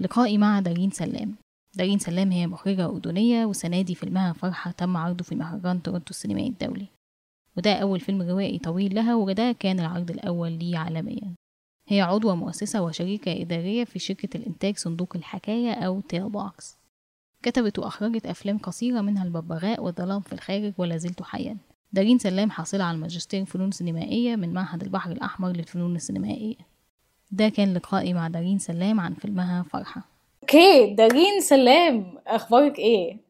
لقائي مع دارين سلام. دارين سلام هي مخرجة أردنية والسنة دي فيلمها فرحة تم عرضه في مهرجان تورنتو السينمائي الدولي. وده أول فيلم روائي طويل لها وده كان العرض الأول ليه عالميا. هي عضوة مؤسسة وشريكة إدارية في شركة الإنتاج صندوق الحكاية أو TaleBox. كتبت وأخرجت أفلام قصيرة منها الببغاء والظلام في الخارج ولا زلت حيا. دارين سلام حاصلة على الماجستير فنون سينمائية من معهد البحر الأحمر للفنون السينمائية. ده كان لقائي مع دارين سلام عن فيلمها فرحة. okay دارين سلام أخبارك إيه؟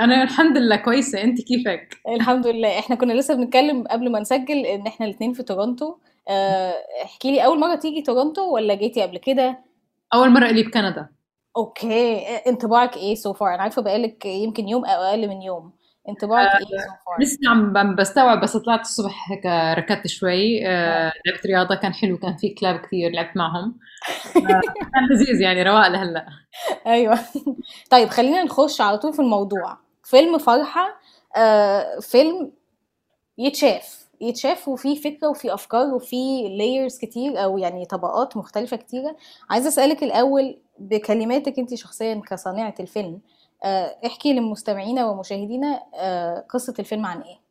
أنا الحمد لله كويسة أنت كيفك؟ الحمد لله. إحنا كنا لسه بنتكلم قبل ما نسجل إن إحنا الاثنين في تورونتو آه، احكي لي أول مرة تيجي تورونتو ولا جيتي قبل كده؟ أول مرة لي بكندا okay انطباعك إيه so far أنا عارفة بقالك يمكن يوم أو أقل من يوم. انطباعك إيه سو فار لسه عم بستوعب بس طلعت الصبح هيك ركضت شوي. آه، لعبت رياضة كان حلو كان في كلاب كثير لعبت معهم. آه، كان لذيذ يعني رواق لهلا. أيوه. طيب خلينا نخش على طول في الموضوع. فيلم فرحة آه فيلم يتشاف. يتشاف وفيه فكرة وفيه أفكار وفيه لايرز كتير أو يعني طبقات مختلفة كتيرة. عايزة أسألك الأول بكلماتك أنت شخصيا كصانعة الفيلم آه احكي لمستمعينا ومشاهدينا آه قصة الفيلم عن إيه؟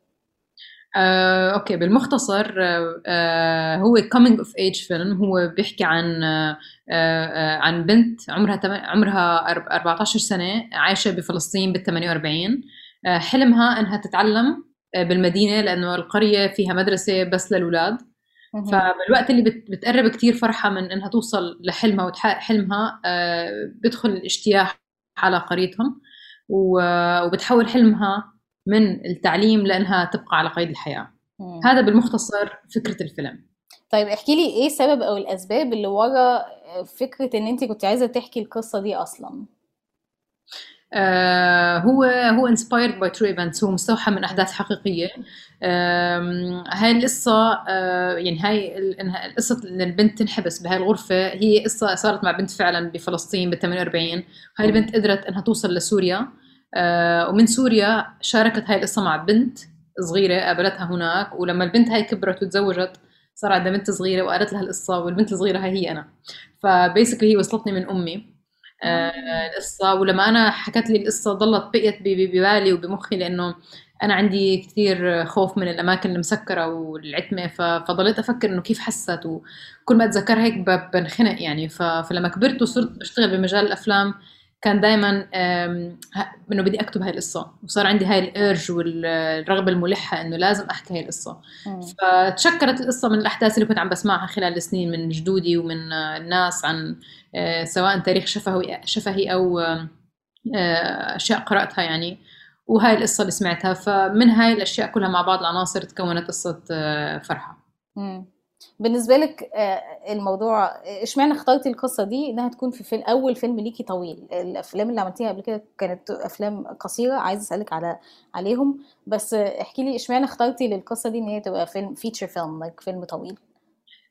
آه، okay بالمختصر آه، آه، هو coming of age film هو بيحكي عن آه، آه، عن بنت عمرها تم- عمرها أرب- 14 سنة عايشة بفلسطين بال 48 آه، حلمها إنها تتعلم آه، بالمدينة لأنه القرية فيها مدرسة بس للأولاد. فبالوقت اللي بت- بتقرب كتير فرحة من إنها توصل لحلمها وتحقق حلمها آه، بيدخل الاجتياح على قريتهم وبتحول حلمها من التعليم لأنها تبقى على قيد الحياة. مم. هذا بالمختصر فكرة الفيلم. طيب احكي لي إيه السبب أو الأسباب اللي ورا فكرة إن انت كنت عايزة تحكي القصة دي أصلا؟ هو هو inspired by true events. هو مستوحى من أحداث حقيقية. آم، هاي القصة آه، يعني هاي ال- إنها القصة إن البنت تنحبس بهاي الغرفة هي قصة صارت مع بنت فعلا بفلسطين بال 48 هاي البنت قدرت إنها توصل لسوريا آه، ومن سوريا شاركت هاي القصة مع بنت صغيرة قابلتها هناك. ولما البنت هاي كبرت وتزوجت صار عندها بنت صغيرة وقالت لها القصة والبنت الصغيرة هاي هي أنا. فبيسكلي هي وصلتني من أمي. آه، القصة. ولما أنا حكت لي القصة ضلت بقيت ببالي وبمخي لأنه أنا عندي كثير خوف من الأماكن المسكرة والعتمة. ف- فضليت أفكر إنه كيف حست وكل ما أتذكر هيك بنخنق يعني. فلما كبرت وصرت بشتغل بمجال الأفلام كان دائما إنه بدي أكتب هاي القصة. وصار عندي هاي الإرج والرغبة الملحة إنه لازم أحكي هاي القصة. مم. فتشكلت القصة من الأحداث اللي كنت عم بسمعها خلال السنين من جدودي ومن آه، الناس عن آه، سواء تاريخ شفهي شفهي أو آه، أشياء قرأتها يعني. وهاي القصة اللي سمعتها. فمن هاي الأشياء كلها مع بعض العناصر تكونت قصة آه، بالنسبة لك آه، الموضوع اشمعنى اخترتي القصة دي؟ إنها تكون في فيلم أول فيلم ليكي طويل. الأفلام اللي عملتيها قبل كده كانت أفلام قصيرة عايزة أسألك على عليهم. بس آه، احكي لي اشمعنى اخترتي للقصة دي إن هي تبقى فيلم feature film like فيلم طويل؟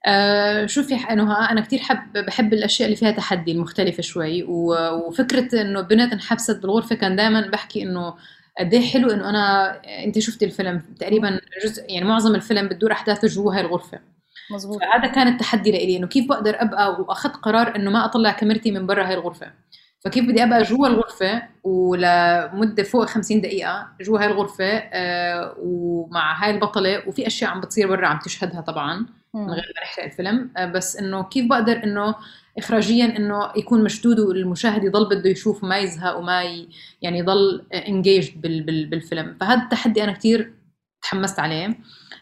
آه، شوفي ها- أنا كثير حب بحب الأشياء اللي فيها تحدي المختلفة شوي. وفكرة إنه بنت انحبست بالغرفة كان دائما بحكي إنه قد إيه حلو إنه أنا انت شفتي الفيلم. تقريبا جزء يعني معظم الفيلم بتدور أحداثه جوا هاي الغرفة. مظبوط. فهذا كان التحدي لإلي إنه كيف بقدر أبقى واخذت قرار إنه ما أطلع كاميرتي من برا هاي الغرفة؟ فكيف بدي أبقى جوا الغرفة ولمدة فوق 50 دقيقة جوا هاي الغرفة آه، ومع هاي البطلة وفي أشياء عم بتصير برا عم تشهدها طبعا من. غير ما نحرق الفيلم آه، بس إنه كيف بقدر إنه اخراجيا إنه يكون مشدود والمشاهد يضل بده يشوف وما يزهق وما ي... يعني يضل engaged بال... بال... بالفيلم. فهذا التحدي أنا كثير تحمست عليه.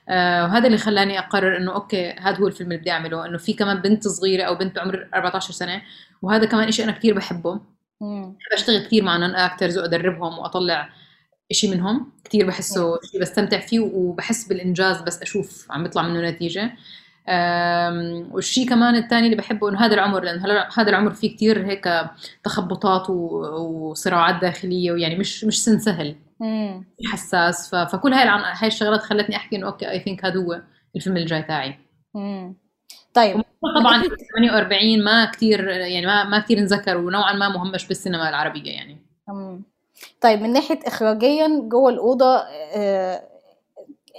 آه وهذا اللي خلاني أقرر إنه okay هذا هو الفيلم اللي بدي أعمله. إنه في كمان بنت صغيرة أو بنت عمر 14 سنة وهذا كمان إشي أنا كثير بحبه. بحب اشتغل كثير مع non actors وأدربهم وأطلع إشي منهم. كثير بحسه شيء بستمتع فيه وبحس بالإنجاز بس أشوف عم بيطلع منه نتيجة. والشيء كمان الثاني اللي بحبه إنه هذا العمر لأنه هذا العمر فيه كثير هيك تخبطات وصراعات داخلية ويعني مش مش سن سهل. حساس. ف- فكل هاي العن- هاي الشغلات خلتني أحكي إنه okay I think هذا هو الفيلم الجاي تاعي. طيب. طبعا 48 ما كثير يعني ما ما كثير انذكر ونوعا ما مهمش بالسينما العربية يعني. مم. طيب من ناحية إخراجيا جوه الأوضة آه،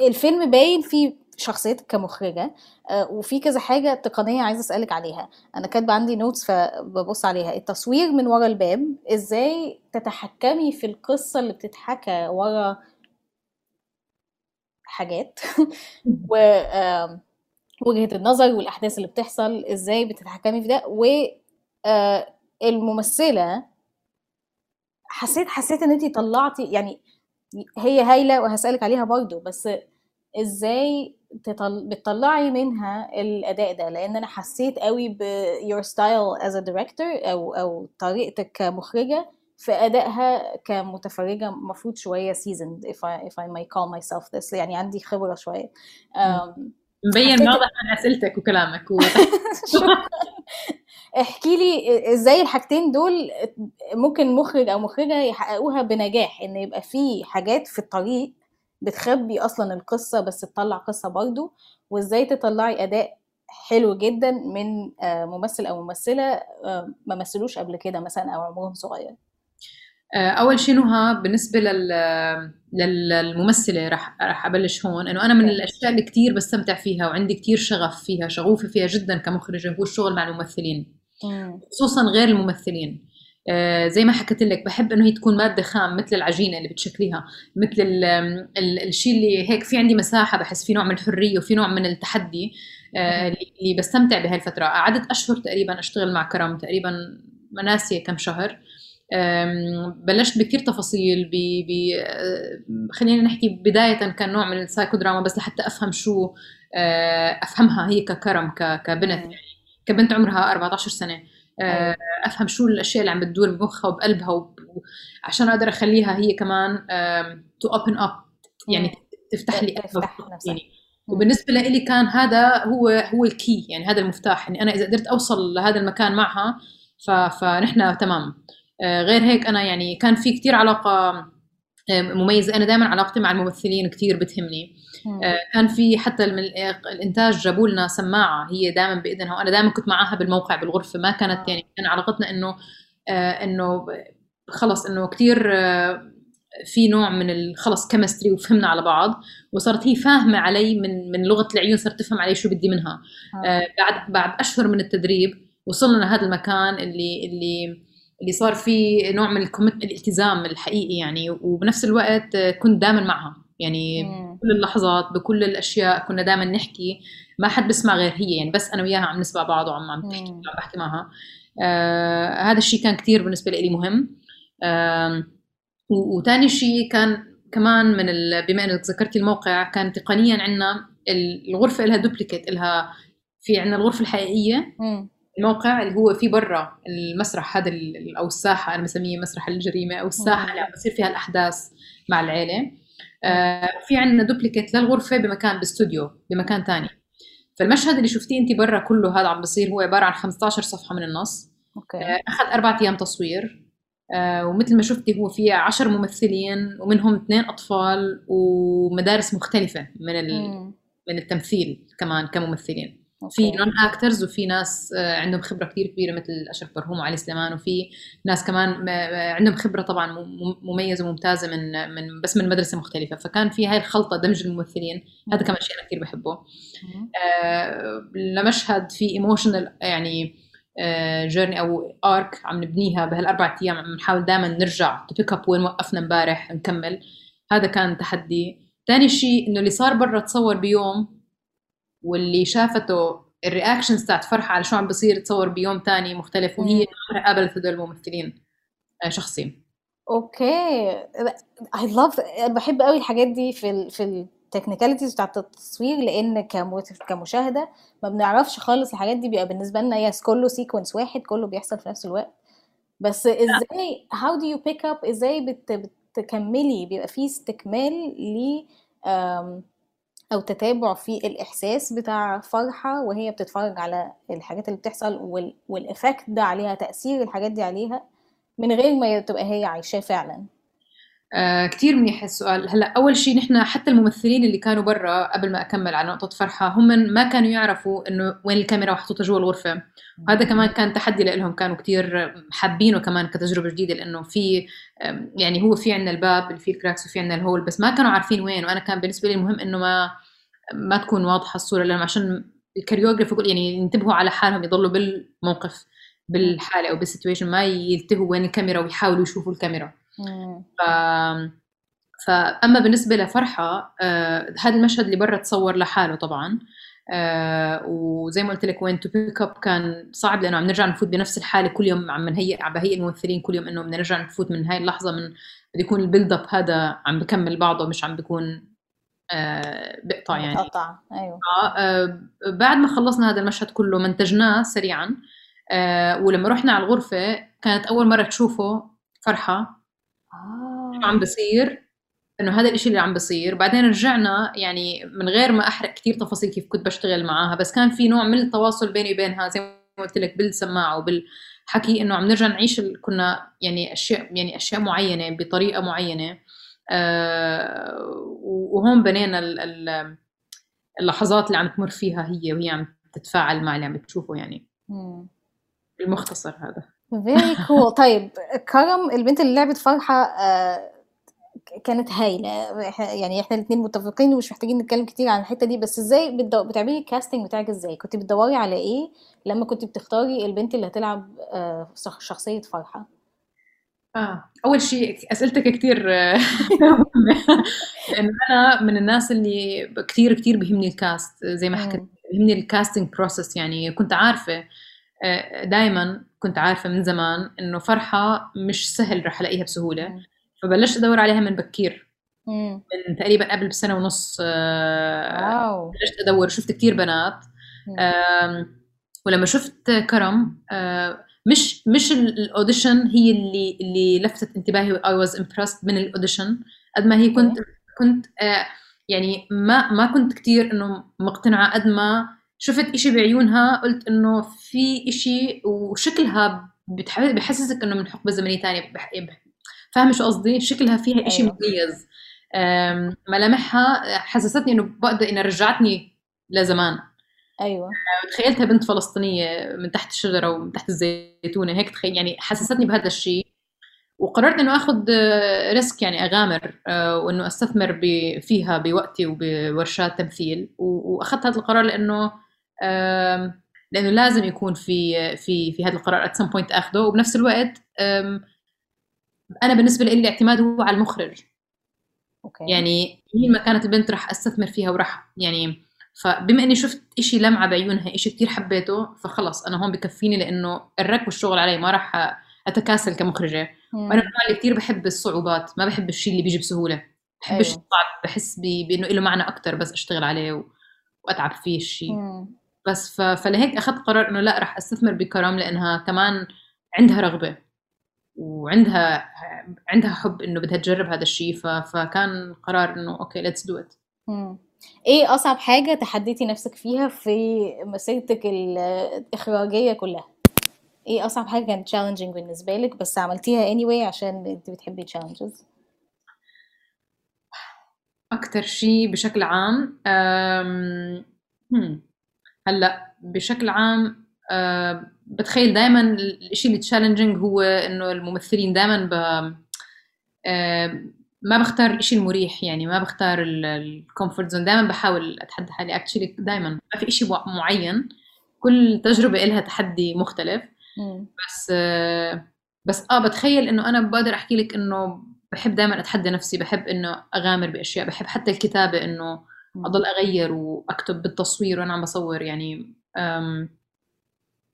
الفيلم باين فيه شخصيتك كمخرجة آه، وفي كذا حاجة تقنية عايزة أسألك عليها. أنا كاتبة عندي نوتس فببص عليها. التصوير من ورا الباب إزاي تتحكمي في القصة اللي بتتحكى ورا حاجات؟ و آم، وجهة النظر والأحداث اللي بتحصل إزاي بتتحكمي في ده. والممثلة حسيت حسيت إن أنتي طلعتي يعني هي هايلة وهسألك عليها برضو بس إزاي. بتطلعي منها الأداء ده لأن أنا حسيت قوي ب your style as a director أو أو طريقتك كمخرجة في أدائها كمتفرجة المفروض شوية seasoned if I if I may call myself this يعني عندي خبرة شوية مبين واضح من أسئلتك وكلامك. احكي لي إزاي الحاجتين دول ممكن مخرج أو مخرجة يحققوها بنجاح إن يبقى في حاجات في الطريق بتخبي أصلا القصة بس تطلع قصة برضو وإزاي تطلعي أداء حلو جدا من آه، ممثل أو ممثلة آه، ما مثلوش قبل كده مثلا أو عمرهم صغير آه، أول شيء نهى بالنسبة لل... لل- للممثلة راح راح أبلش هون إنه أنا من. الأشياء اللي كثير بستمتع فيها وعندي كثير شغف فيها شغوفه فيها جدا كمخرجة هو الشغل مع الممثلين مم. خصوصا غير الممثلين زي ما حكيت لك بحب إنه هي تكون مادة خام مثل العجينة اللي بتشكليها مثل ال- ال- الشيء اللي هيك في عندي مساحة بحس في نوع من الحرية وفي نوع من التحدي آه، اللي بستمتع بهاي الفترة قعدت أشهر تقريبا أشتغل مع كرم تقريبا ما ناسيه كم شهر بلشت بكثير تفاصيل ب آه، خلينا نحكي بداية كان نوع من السايكو دراما بس لحتى أفهم شو آه، أفهمها هي ككرم كبنت. كبنت عمرها 14 سنة آه،. أفهم شو الأشياء اللي عم بتدور بمخها وبقلبها وب- عشان أقدر أخليها هي كمان to open up يعني. تفتح لي تفتح. يعني. وبالنسبة لي كان هذا هو هو ال key يعني هذا المفتاح اني أنا إذا قدرت أوصل لهذا المكان معها ف... فنحن تمام آه، غير هيك أنا يعني كان في كتير علاقة آه، مميزه أنا دائما علاقتي مع الممثلين كتير بتهمني. آه، كان في حتى من الإنتاج جابوا لنا سماعة هي دائما باذنها وأنا دائما كنت معاها بالموقع بالغرفة. ما كانت آه. يعني كان علاقتنا إنه آه، إنه خلص إنه كثير في نوع من خلص chemistry وفهمنا على بعض. وصارت هي فاهمة علي من من لغة العيون صرت تفهم علي شو بدي منها. بعد بعد أشهر من التدريب وصلنا لهذا المكان اللي اللي اللي صار فيه نوع من ال commit الالتزام الحقيقي يعني وبنفس الوقت كنت دائما معها يعني مم. بكل اللحظات بكل الأشياء كنا دائما نحكي ما حد بسمع غير هي يعني بس أنا وياها عم نسمع بعض وعم عم تحكي. وعم بحكي معها آه هذا الشيء كان كتير بالنسبة لي مهم آه وثاني شيء كان كمان من ال... بما إنك ذكرتي الموقع كان تقنيا عندنا الغرفة لها دوبليكيت لها في عندنا الغرفة الحقيقية مم. الموقع اللي هو في برا المسرح هذا أو الساحة أنا بسميه مسرح الجريمة أو الساحة اللي عم بصير فيها الأحداث مع العيلة. آه في عندنا duplicate للغرفة بمكان باستوديو بمكان تاني. فالمشهد اللي شفتيه انت برا كله هذا عم بصير هو عبارة عن 15 صفحة من النص. okay. آه، أخذ أربع أيام تصوير. آه، ومثل ما شفتي هو فيه عشر ممثلين ومنهم اثنين أطفال ومدارس مختلفة من. من التمثيل كمان كممثلين. في non actors وفي ناس آه، عندهم خبرة كثير كبيرة مثل أشرف برهوم وعلي سليمان وفي ناس كمان م- آه، عندهم خبرة طبعا مميزة وممتازة من من بس من مدرسة مختلفة. فكان في هاي الخلطة دمج الممثلين. هذا كمان شيء أنا كثير بحبه. آه، لمشهد في emotional يعني journey أو arc عم نبنيها بهالأربع أيام عم نحاول دائما نرجع to pick up وين وقفنا امبارح نكمل. هذا كان تحدي. ثاني شيء إنه اللي صار برا تصور بيوم واللي شافته ال reactions تاعت فرحة على شو عم بصير تصور بيوم تاني مختلف وهي. عمرها قابلت هدول الممثلين آه، شخصي. Okay. I love أنا بحب قوي الحاجات دي في ال في ال technicalities بتاعت التصوير لأن كم- كمشاهدة ما بنعرفش خالص الحاجات دي بيبقى بالنسبة لنا يس كله sequence واحد كله بيحصل في نفس الوقت. بس إزاي how do you pick up إزاي بت بتكملي؟ بيبقى في استكمال ل أو تتابع في الإحساس بتاع فرحة وهي بتتفرج على الحاجات اللي بتحصل وال وال effect ده عليها تأثير الحاجات دي عليها من غير ما تبقى هي عايشاه فعلا. آه كتير منيح السؤال هلأ أول شيء نحن حتى الممثلين اللي كانوا برا قبل ما أكمل على نقطة فرحة هم ما كانوا يعرفوا إنه وين الكاميرا محطوطة جوا الغرفة. وهذا كمان كان تحدي لهم كانوا كتير حابينه كمان كتجربة جديدة لإنه في يعني هو في عندنا الباب اللي فيه ال cracks وفي عندنا الهول بس ما كانوا عارفين وين. وأنا كان بالنسبة لي المهم إنه ما ما تكون واضحة الصورة لهم عشان ال choreography يعني ينتبهوا على حالهم يضلوا بالموقف بالحالة أو بال situation ما يلتهوا وين الكاميرا ويحاولوا يشوفوا الكاميرا. ف... فاما بالنسبة لفرحة آه هذا المشهد اللي برا تصور لحاله طبعا. آه وزي ما قلت لك وين to pick up كان صعب لأنه عم نرجع نفوت بنفس الحالة كل يوم عم نهيئ عم بهيئ الممثلين كل يوم إنه بدنا نرجع نفوت من هاي اللحظة من بده يكون ال build up هذا عم بكمل بعضه مش عم بيكون آه بقطع يعني. متقطع أيوه. آه آه بعد ما خلصنا هذا المشهد كله منتجناه سريعا. آه ولما رحنا على الغرفة كانت أول مرة تشوفه فرحة. آه. شو عم بصير إنه هذا الإشي اللي عم بصير بعدين رجعنا يعني من غير ما أحرق كثير تفاصيل كيف كنت بشتغل معاها بس كان في نوع من التواصل بيني وبينها زي ما قلت لك بالسماعه وبالحكي إنه عم نرجع نعيش. كنا يعني أشياء يعني أشياء معينة بطريقة معينة آه وهون بنينا ال... ال... اللحظات اللي عم تمر فيها هي وهي عم تتفاعل مع اللي عم بتشوفه يعني مم. المختصر هذا very cool طيب كرم البنت اللي لعبت فرحة آه، كانت هايلة. يعني إحنا الاثنين متفقين ومش محتاجين نتكلم كتير عن الحتة دي بس إزاي بتدو... بتعملي ال casting بتاعك إزاي؟ كنت بتدوري على إيه لما كنت بتختاري البنت اللي هتلعب آه، شخ- شخصية فرحة؟ آه. أول شيء أسئلتك كثير مهمة لأنه أنا من الناس اللي كثير كثير بيهمني ال cast زي ما حكيت. مم. بيهمني ال casting process يعني كنت عارفة دائما كنت عارفة من زمان إنه فرحة مش سهل رح ألاقيها بسهولة. مم. فبلشت أدور عليها من بكير. مم. من تقريبا قبل بسنة ونص آه، wow. بلشت أدور. شفت كثير بنات. ولما شفت كرم آه، مش مش ال- ال audition هي اللي اللي لفتت انتباهي I was impressed من ال audition. قد ما هي كنت كنت آه، يعني ما ما كنت كتير إنه مقتنعة قد ما شفت إشي بعيونها قلت إنه في إشي وشكلها بحسسك إنه من حقبة زمنية ثانية فاهمة شو قصدي؟ شكلها فيها إشي أيوة. مميز. ملامحها حسستني إنه بقدر إنها رجعتني لزمان. أيوه. تخيلتها بنت فلسطينية من تحت الشجرة ومن تحت الزيتونة هيك تخيل يعني حسستني بهذا الشيء وقررت إنه آخذ ريسك يعني أغامر آه، وإنه أستثمر فيها بوقتي وبورشات تمثيل. وأخذت هذا القرار لإنه لأنه لازم يكون في في في هذا القرار at some point أخذه وبنفس الوقت أنا بالنسبة لي الاعتماد هو على المخرج أوكي يعني مين ما كانت البنت راح أستثمر فيها وراح يعني فبما إني شفت إشي لمعة بعيونها إشي كتير حبيته فخلص أنا هون بكفيني لأنه الرك والشغل علي ما راح أتكاسل كمخرجة مم. وأنا من اللي كتير بحب الصعوبات ما بحب الشيء اللي بيجي بسهولة بحب الشيء أيوة. الصعب بحس بإنه له معنى أكثر بس أشتغل عليه و... وأتعب فيه الشيء. بس ف... فلهيك أخذت قرار إنه لا راح أستثمر بكرم لأنها كمان عندها رغبة وعندها عندها حب إنه بدها تجرب هذا الشيء ف... فكان قرار إنه okay let's do it. إيه أصعب حاجة تحديتي نفسك فيها في مسيرتك الإخراجية كلها إيه أصعب حاجة كانت challenging بالنسبة لك بس عملتيها anyway عشان أنت بتحبي challenges أكثر شيء بشكل عام أم... هم. هلأ بشكل عام أه بتخيل دائما الشيء اللي challenging هو إنه الممثلين دائما ب... أه ما بختار الشيء المريح يعني ما بختار ال comfort zone دائما بحاول أتحدى حالي. actually دائما ما في شيء معين. كل تجربة لها تحدي مختلف. بس آه، بس آه بتخيل إنه أنا بقدر أحكي لك إنه بحب دائما أتحدى نفسي. بحب إنه أغامر بأشياء. بحب حتى الكتابة إنه. أضل أغير وأكتب بالتصوير وأنا عم بصور يعني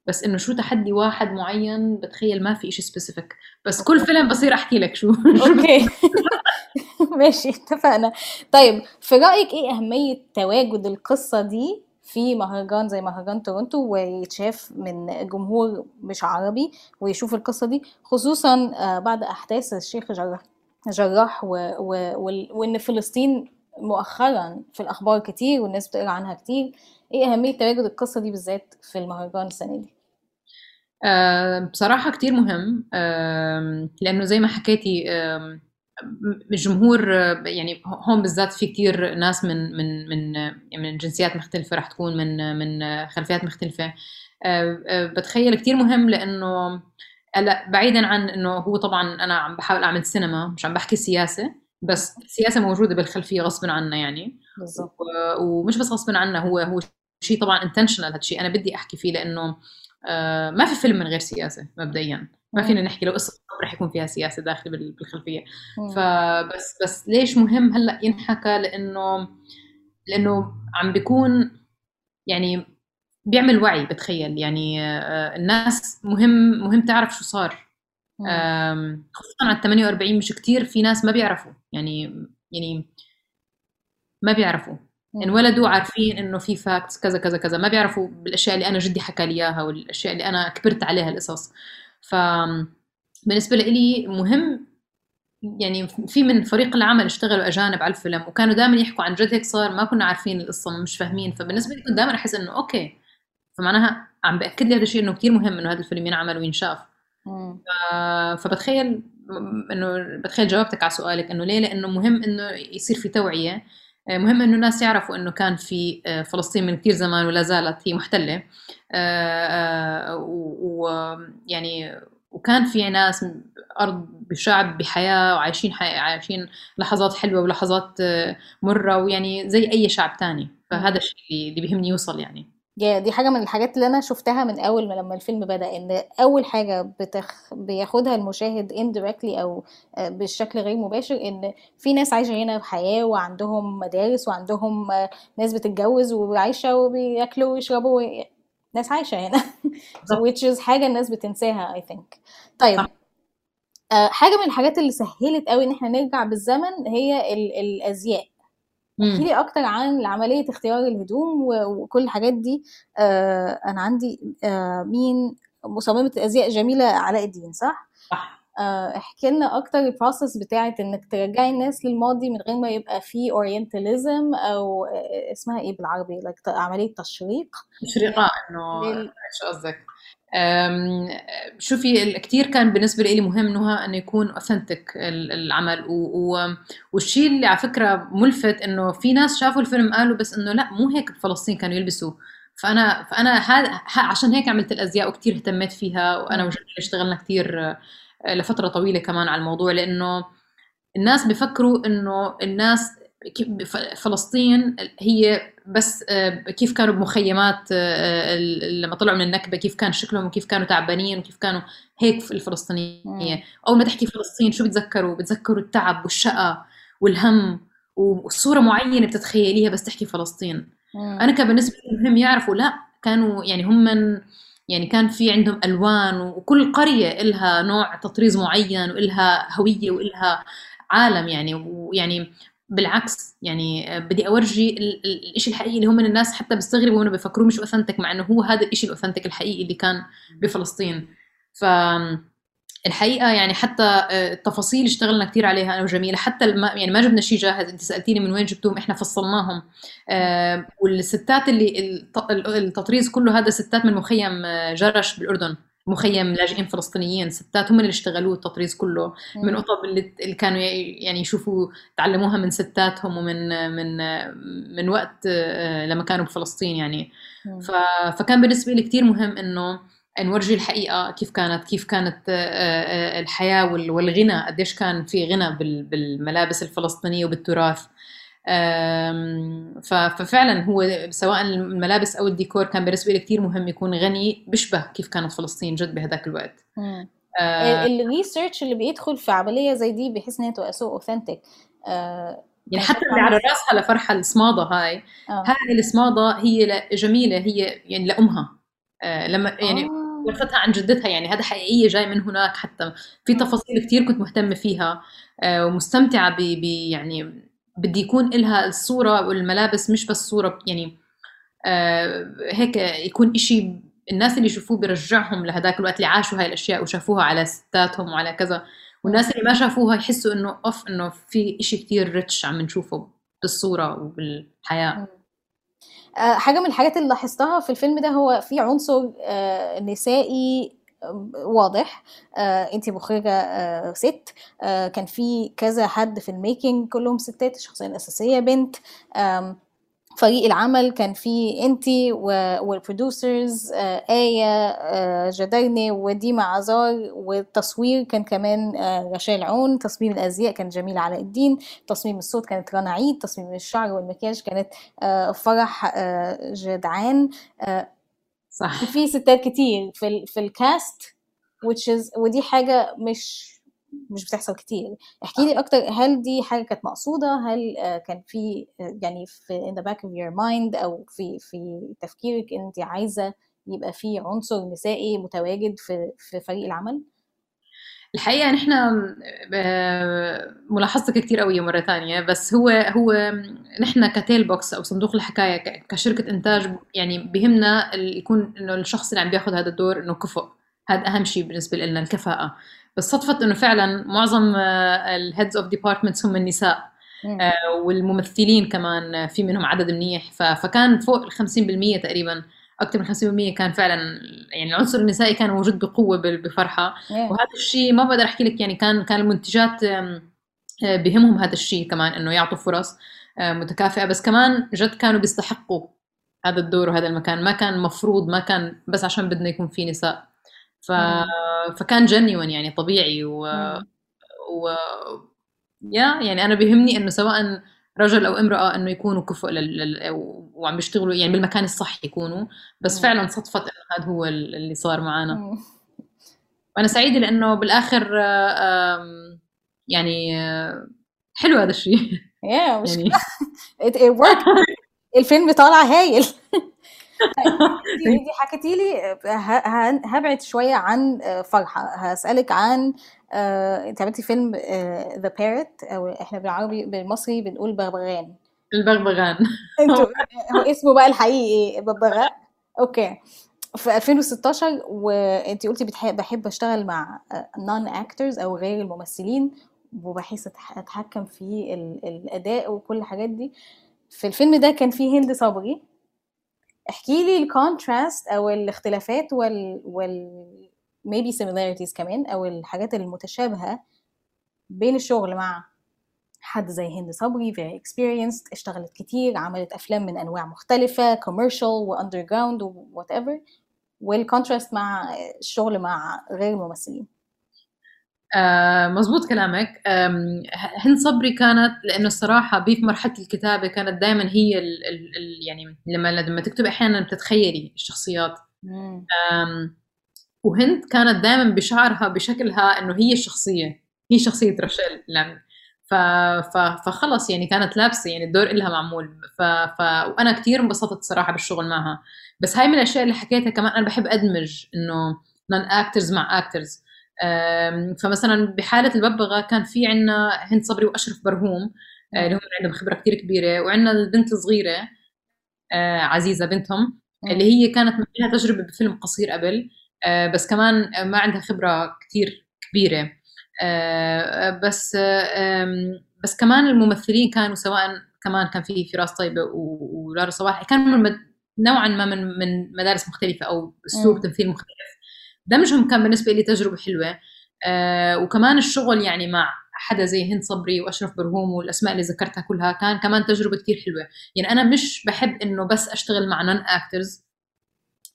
بس إنه شو تحدي واحد معين بتخيل ما في إشي specific بس كل. فيلم بصير أحكي لك شو. okay. ماشي اتفقنا. طيب في رأيك إيه أهمية تواجد القصة دي في مهرجان زي مهرجان تورنتو ويتشاف من جمهور مش عربي ويشوف القصة دي؟ خصوصا آه، بعد أحداث الشيخ جراح جراح و... و... وإن فلسطين مؤخرا في الأخبار كتير والناس بتقرأ عنها كتير إيه أهمية تواجد القصة دي بالذات في المهرجان السنة دي؟ آه، بصراحة كتير مهم آم، لأنه زي ما حكيتي آم، الجمهور يعني هون بالذات في كتير ناس من من من من جنسيات مختلفة رح تكون من من خلفيات مختلفة آه، آه، بتخيل كتير مهم لأنه هلأ بعيدا عن إنه هو طبعا أنا عم بحاول أعمل سينما مش عم بحكي سياسة بس السياسة موجودة بالخلفية غصبا عنا يعني. بالظبط و- ومش بس غصبا عنا هو هو شيء طبعا انتشنال هذا الشيء أنا بدي أحكي فيه لأنه آه، ما في فيلم من غير سياسة مبدئيا. ما. فينا نحكي لو قصة رح يكون فيها سياسة داخله بال- بالخلفية. مم. فبس بس ليش مهم هلأ ينحكى؟ لأنه لأنه عم بيكون يعني بيعمل وعي بتخيل يعني آه، الناس مهم مهم تعرف شو صار. خصوصا على 48 مش كتير في ناس ما بيعرفوا. يعني يعني ما بيعرفوا. انولدوا عارفين إنه في facts كذا كذا كذا. ما بيعرفوا بالأشياء اللي أنا جدي حكى لي إياها والأشياء اللي أنا كبرت عليها القصص. ف بالنسبة لي مهم يعني في من فريق العمل اشتغلوا أجانب على الفيلم وكانوا دائما يحكوا عن جد هيك صار ما كنا عارفين القصة مش فاهمين. فبالنسبة لي كنت دائما أحس إنه okay. فمعناها عم بأكد لي هذا الشيء إنه كثير مهم إنه هذا الفيلم ينعمل وينشاف. فبتخيل إنه بتخيل جاوبتك على سؤالك إنه ليه؟ لأنه مهم إنه يصير في توعية. آه، مهم إنه الناس يعرفوا إنه كان في آه، فلسطين من كثير زمان ولا زالت هي محتلة. ويعني وكان في ناس أرض بشعب بحياة وعايشين حي... عايشين لحظات حلوة ولحظات آه، مرة ويعني زي أي شعب تاني. فهذا الشيء اللي بيهمني يوصل يعني. دي حاجة من الحاجات اللي أنا شفتها من أول ما لما الفيلم بدأ إن أول حاجة بتخ... بياخدها المشاهد indirectly أو آه، بشكل غير مباشر إن في ناس عايشة هنا بحياة وعندهم مدارس وعندهم آه، ناس بتتجوز وعايشة وبياكلوا ويشربوا و- ناس عايشة هنا. Which is حاجة الناس بتنساها I think. طيب. صح. آه، حاجة من الحاجات اللي سهلت قوي إن إحنا نرجع بالزمن هي ال... الأزياء. احكي. لي أكتر عن عملية اختيار الهدوم وكل الحاجات دي. آه أنا عندي آه مين مصممة الازياء جميلة علاء الدين صح؟ صح. آه احكي لنا أكتر ال process بتاعت إنك ترجعي الناس للماضي من غير ما يبقى فيه orientalism أو اسمها إيه بالعربي؟ like عملية تشريق. تشريقة إنه شو قصدك؟ شوفي كتير كان بالنسبة لي مهم نهى إنه يكون authentic العمل. و... و... والشيء اللي على فكرة ملفت إنه في ناس شافوا الفيلم قالوا بس إنه لا مو هيك بفلسطين كانوا يلبسوا. فأنا فأنا هذا ه- عشان هيك عملت الأزياء وكتير اهتميت فيها. وأنا وجميل اشتغلنا كتير آه، لفترة طويلة كمان على الموضوع. لأنه الناس بفكروا إنه الناس فلسطين هي بس آه، كيف كانوا بمخيمات آه، لما طلعوا من النكبة كيف كان شكلهم وكيف كانوا تعبانين وكيف كانوا هيك في الفلسطينية. أول ما تحكي فلسطين شو بتذكروا بتذكروا التعب والشقى والهم وصورة معينة بتتخيليها بس تحكي فلسطين مم. أنا كان بالنسبة لي مهم يعرفوا لا كانوا يعني هم من يعني كان في عندهم ألوان وكل قرية إلها نوع تطريز معين وإلها هوية وإلها عالم يعني ويعني بالعكس يعني بدي أورجي ال- ال- الشيء الحقيقي اللي هم من الناس حتى بيستغربوا منه بيفكروه مش اوثنتك مع إنه هو هذا الشيء الاوثنتك الحقيقي اللي كان بفلسطين ف الحقيقة يعني حتى آه، التفاصيل اشتغلنا كثير عليها أنا وجميلة حتى. يعني ما جبنا شيء جاهز أنت سألتيني من وين جبتوهم إحنا فصلناهم آه، والستات اللي الت- التطريز كله هذا ستات من مخيم آه، جرش بالأردن مخيم لاجئين فلسطينيين ستات هم اللي اشتغلوه التطريز كله. من قطب اللي, اللي كانوا يعني يشوفوا تعلموها من ستاتهم ومن من من وقت آه، لما كانوا بفلسطين يعني. ف- فكان بالنسبة لي كثير مهم إنه نورجي الحقيقة كيف كانت كيف كانت آه، آه، الحياة وال- والغنى قديش كان في غنى بال- بالملابس الفلسطينية وبالتراث. ففعلا هو سواء الملابس أو الديكور كان بالنسبة لي كثير مهم يكون غني بيشبه كيف كانت فلسطين جد بهذاك الوقت. آه، ال research اللي بيدخل في عملية زي دي بحيث إن هي تبقى so authentic يعني كان حتى اللي على؟ راسها لفرحه الصمادة هاي آه هاي الصمادة هي جميلة هي يعني لأمها آه، لما يعني آه. ورثتها عن جدتها يعني هذا حقيقية جاي من هناك حتى في تفاصيل كثير كنت مهتمة فيها آه، ومستمتعة ب- يعني بدي يكون لها الصورة والملابس مش بس صورة يعني آه، هيك يكون إشي الناس اللي يشوفوه بيرجعهم لهداك الوقت اللي عاشوا هاي الأشياء وشافوها على ستاتهم وعلى كذا. والناس اللي ما شافوها يحسوا إنه أوف إنه في إشي كثير ريتش عم نشوفه بالصورة وبالحياة. آه، حاجة من الحاجات اللي لاحظتها في الفيلم ده هو في عنصر آه، نسائي واضح. آه، انتي مخرجة آه، ست. آه، كان في كذا حد في ال making كلهم ستات الشخصية الأساسية بنت. فريق العمل كان فيه انتي وال producers آه آية آه جدرني وديما عزار والتصوير كان كمان آه رشال عون تصميم الأزياء كان جميلة علاء الدين. تصميم الصوت كانت رنا عيد. تصميم الشعر والمكياج كانت آه فرح آه جدعان. آه صح. في ستات كتير في ال في الكاست which is ودي حاجة مش مش بتحصل كتير. احكي لي أكتر هل دي حاجة كانت مقصودة؟ هل آه، كان في آه، يعني في in the back of your mind أو في في تفكيرك أنت عايزة يبقى في عنصر نسائي متواجد في في فريق العمل؟ الحقيقة نحن آه، ملاحظتك كتير قوية مرة تانية بس هو هو نحن كتيل بوكس أو صندوق الحكاية ك- كشركة إنتاج يعني بهمنا يكون إنه الشخص اللي عم بياخذ هذا الدور إنه كفؤ. هذا أهم شيء بالنسبة لنا الكفاءة. بس صدفت إنه فعلا معظم ال heads of departments هم النساء. آه، والممثلين كمان آه، في منهم عدد منيح. فكان فوق ال 50% تقريبا أكثر من 50% كان فعلا يعني العنصر النسائي كان موجود بقوة بفرحة Yeah. وهذا الشيء ما بقدر أحكي لك يعني كان كان المنتجات آه، بهمهم هذا الشيء كمان إنه يعطوا فرص آه، متكافئة بس كمان جد كانوا بيستحقوا هذا الدور وهذا المكان ما كان مفروض ما كان بس عشان بدنا يكون في نساء ف... مم. فكان جنيون يعني طبيعي و... مم. و... يا يعني أنا بيهمني إنه سواء رجل أو امرأة إنه يكونوا كفؤ لل... وعم بيشتغلوا يعني بالمكان الصح يكونوا. بس مم. فعلا صدفت إنه هذا هو اللي صار معنا. وأنا سعيدة لأنه بالآخر آه، يعني آه، حلو هذا الشيء. Yeah, يعني. It, it worked. الفيلم طالع هايل. دي حكيتي لي هبعد شوية عن آه، فرحة. هسألك عن آه، انت عملتي فيلم the parrot أو إحنا بالعربي بالمصري بنقول بغبغان البغبغان. أنتوا هو اسمه بقى الحقيقي إيه؟ ببغاء okay. في 2016 وانت قلتي بحب أشتغل مع non actors أو غير الممثلين وبحيث أتحكم في ال- الأداء وكل الحاجات دي. في الفيلم ده كان فيه هند صبري. احكي لي ال contrast أو الاختلافات وال وال maybe similarities كمان أو الحاجات المتشابهة بين الشغل مع حد زي هند صبري very experienced اشتغلت كتير عملت أفلام من أنواع مختلفة commercial و underground و whatever وال contrast مع الشغل مع غير الممثلين. آه مزبوط كلامك. هند صبري كانت لأنه الصراحة في مرحلة الكتابة كانت دائما هي ال ال ال يعني لما لما تكتب أحيانا بتتخيلي الشخصيات. وهند كانت دائما بشعرها بشكلها إنه هي الشخصية هي شخصية رشيل ف... ف... فخلص يعني كانت لابسة يعني الدور إلها معمول. ف... ف... وأنا كثير انبسطت صراحة بالشغل معها. بس هاي من الأشياء اللي حكيتها كمان أنا بحب أدمج إنه نون اكترز مع اكترز فمثلا بحالة الببغاء كان في عنا هند صبري وأشرف برهوم آه، اللي هم عندهم خبرة كثير كبيرة وعندنا البنت الصغيرة آه، عزيزة بنتهم. اللي هي كانت لها تجربة بفيلم قصير قبل آه، بس كمان ما عندها خبرة كثير كبيرة بس بس كمان الممثلين كانوا سواء كمان كان في فراس طيبة ولارا صباح كانوا من نوعا ما من من مدارس مختلفة أو أسلوب. تمثيل مختلف دمجهم كان بالنسبة لي تجربة حلوة. آه، وكمان الشغل يعني مع حدا زي هند صبري وأشرف برهوم والأسماء اللي ذكرتها كلها كان كمان تجربة كتير حلوة. يعني أنا مش بحب إنه بس أشتغل مع نون اكترز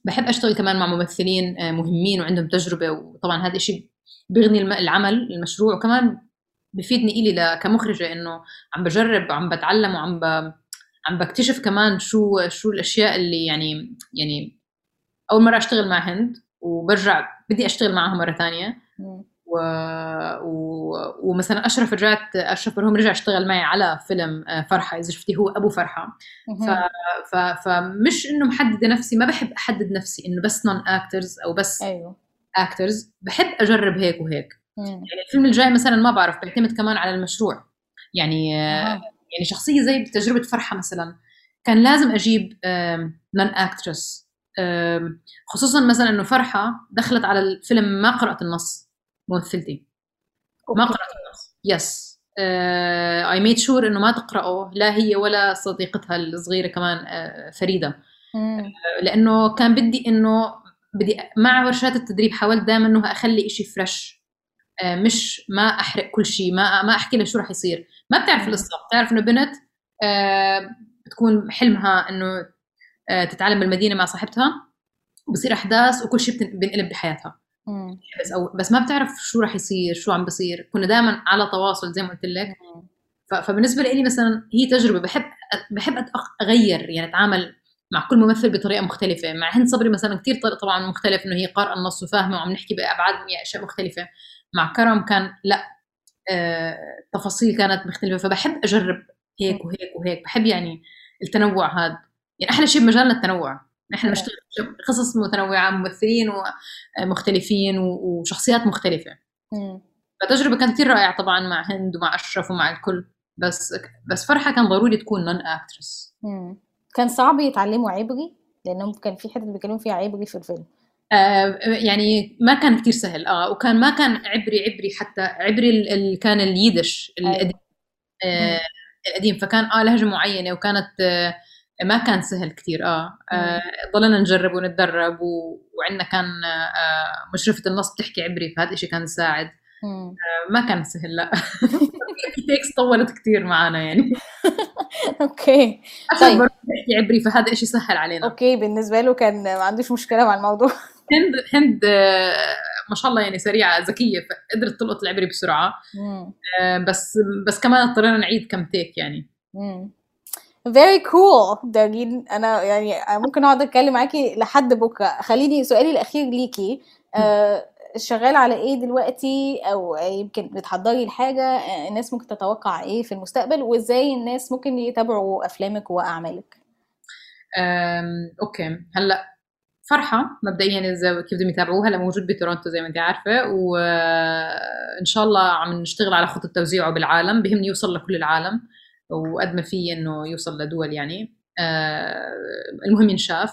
بحب أشتغل كمان مع ممثلين آه، مهمين وعندهم تجربة. وطبعا هذا الشيء بيغني العمل المشروع. وكمان بفيدني إلي كمخرجة إنه عم بجرب وعم بتعلم وعم ب... عم بكتشف كمان شو شو الأشياء اللي يعني يعني أول مرة أشتغل مع هند. وبرجع بدي أشتغل معها مرة ثانية. مم. و... و... ومثلا أشرف رجعت أشرف برهوم رجع اشتغل معي على فيلم آه، فرحة إذا شفتي هو أبو فرحة. ف... ف... فمش إنه محدده نفسي ما بحب أحدد نفسي إنه بس نون اكترز أو بس أيوه. actors بحب أجرب هيك وهيك. مم. يعني الفيلم الجاي مثلا ما بعرف بعتمد كمان على المشروع. يعني آه، أها. يعني شخصية زي بتجربه فرحة مثلا. كان لازم أجيب non actors خصوصا مثلا إنه فرحة دخلت على الفيلم ما قرأت النص ممثلتي ما. قرأت النص. yes I made sure إنه ما تقرأه لا هي ولا صديقتها الصغيرة كمان آه، فريدة. مم. لأنه كان بدي إنه بدي مع ورشات التدريب حاولت دائما إنه أخلي إشي فريش آه، مش ما أحرق كل شيء ما ما أحكي لها شو رح يصير. ما بتعرف. القصة. بتعرف إنه بنت آه، بتكون حلمها إنه آه، تتعلم بالمدينة مع صاحبتها وبصير أحداث وكل شيء بينقلب بحياتها. مم. بس أو بس ما بتعرف شو راح يصير شو عم بصير. كنا دائما على تواصل زي ما قلت لك. فبالنسبة لي مثلا هي تجربة. بحب بحب أغير يعني أتعامل مع كل ممثل بطريقة مختلفة. مع هند صبري مثلا كثير طبعا مختلف إنه هي قارئة النص وفاهمة وعم نحكي بأبعاد أشياء مختلفة. مع كرم كان لا آه، تفاصيل كانت مختلفة. فبحب أجرب هيك وهيك وهيك. بحب يعني التنوع هذا. يعني أحلى شيء بمجالنا التنوع. نحن نشتغل قصص متنوعة ممثلين ومختلفين وشخصيات مختلفة. مم. فتجربة كانت كثير رائعة طبعا مع هند ومع أشرف ومع الكل. بس بس فرحة كان ضروري تكون نون اكترس. كان صعب يتعلموا عبري؟ لأنهم كان في حتة بيتكلموا فيها عبري في الفيلم. آه يعني ما كان كتير سهل. آه وكان ما كان عبري عبري حتى. عبري ال ال كان اليدش القديم. آه القديم. فكان آه لهجة معينة وكانت آه ما كان سهل كتير آه, آه ضلنا نجرب ونتدرب و... وعندنا كان آه مشرفه النص بتحكي عبري فهذا الشيء كان يساعد. آه ما كان سهل لا. في takes طولت كتير معنا يعني. okay. طيب. بحكي عبري فهذا الشيء سهل علينا. okay بالنسبة له كان ما عندوش مشكلة مع الموضوع. هند هند آه، ما شاء الله يعني سريعة ذكية فقدرت تلقط العبري بسرعة. آه، بس بس كمان اضطرينا نعيد كم take يعني. Very cool. دارين أنا يعني ممكن أقعد أتكلم معاكي لحد بكرة. خليني سؤالي الأخير ليكي. آه شغال على إيه دلوقتي؟ أو يمكن بتحضري لحاجه آه، الناس ممكن تتوقع إيه في المستقبل؟ وإزاي الناس ممكن يتابعوا أفلامك وأعمالك؟ أوكي. هلأ فرحة مبدئيا إذا كيف بدهم يتابعوها هلا موجود بتورونتو زي ما أنت عارفة. وان شاء الله عم نشتغل على خطة توزيعه بالعالم. بهمني يوصل لكل العالم. وقد ما في إنه يوصل لدول يعني أه، المهم ينشاف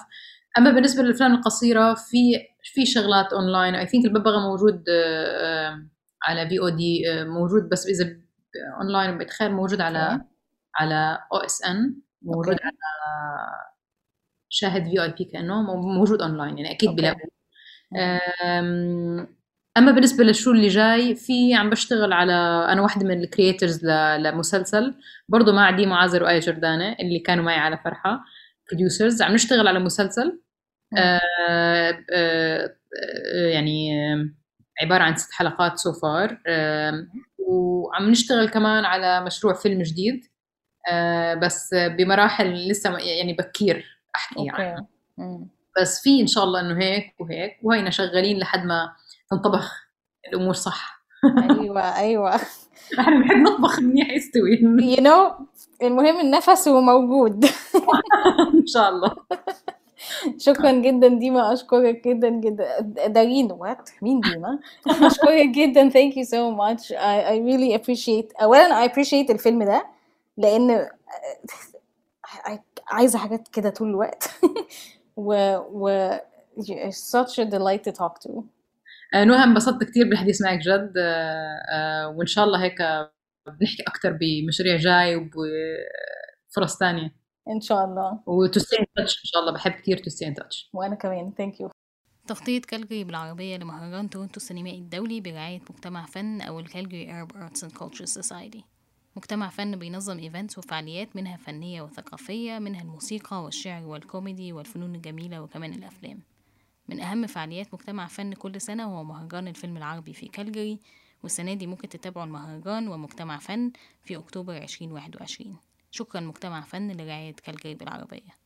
أما بالنسبة للأفلام القصيرة في في شغلات online I think الببغاء موجود أه، أه، على VOD موجود بس إذا اونلاين بتخيل موجود على. على OSN موجود أوكي. على شاهد VIP كأنه مو- موجود اونلاين يعني أكيد أوكي. أما بالنسبة للشو اللي جاي في عم بشتغل على أنا واحدة من ال creators لمسلسل برضه مع دي معاذر وآية جردانة اللي كانوا معي على فرحة producers عم نشتغل على مسلسل. آه، آه، آه، يعني عبارة عن ست حلقات so far وعم نشتغل كمان على مشروع فيلم جديد. آه، بس بمراحل لسه يعني بكير أحكي عنها مم. بس في إن شاء الله إنه هيك وهيك وهينا شغالين لحد ما تنطبخ. الأمور صح. أيوه أيوه. نحن بنحب نطبخ منيح يستوي you know المهم النفس هو موجود. إن شاء الله. شكرا جدا ديما أشكرك جدا جدا. دارين وات مين ديما؟ أشكرك جدا. Thank you so much. I, I really appreciate. اولا I appreciate الفيلم ده لأن عايزة حاجات كده طول الوقت. و و such a delight to talk to. نهى انبسطت كثير بالحديث معك جد. آه، آه، وإن شاء الله هيك بنحكي أكثر بمشاريع جاي وبفرص ثانية إن شاء الله. و to stay in touch إن شاء الله. بحب كثير to stay in touch وأنا كمان. Thank you. تغطية كالجري بالعربية لمهرجان تورنتو السينمائي الدولي برعاية مجتمع فن أو الكالجري Arab Arts and Culture Society. مجتمع فن بينظم events وفعاليات منها فنية وثقافية منها الموسيقى والشعر والكوميدي والفنون الجميلة وكمان الأفلام. من أهم فعاليات مجتمع فن كل سنة هو مهرجان الفيلم العربي في كالجري والسنة دي ممكن تتابعوا المهرجان ومجتمع فن في أكتوبر 2021 شكرا مجتمع فن لرعاية كالجري بالعربية.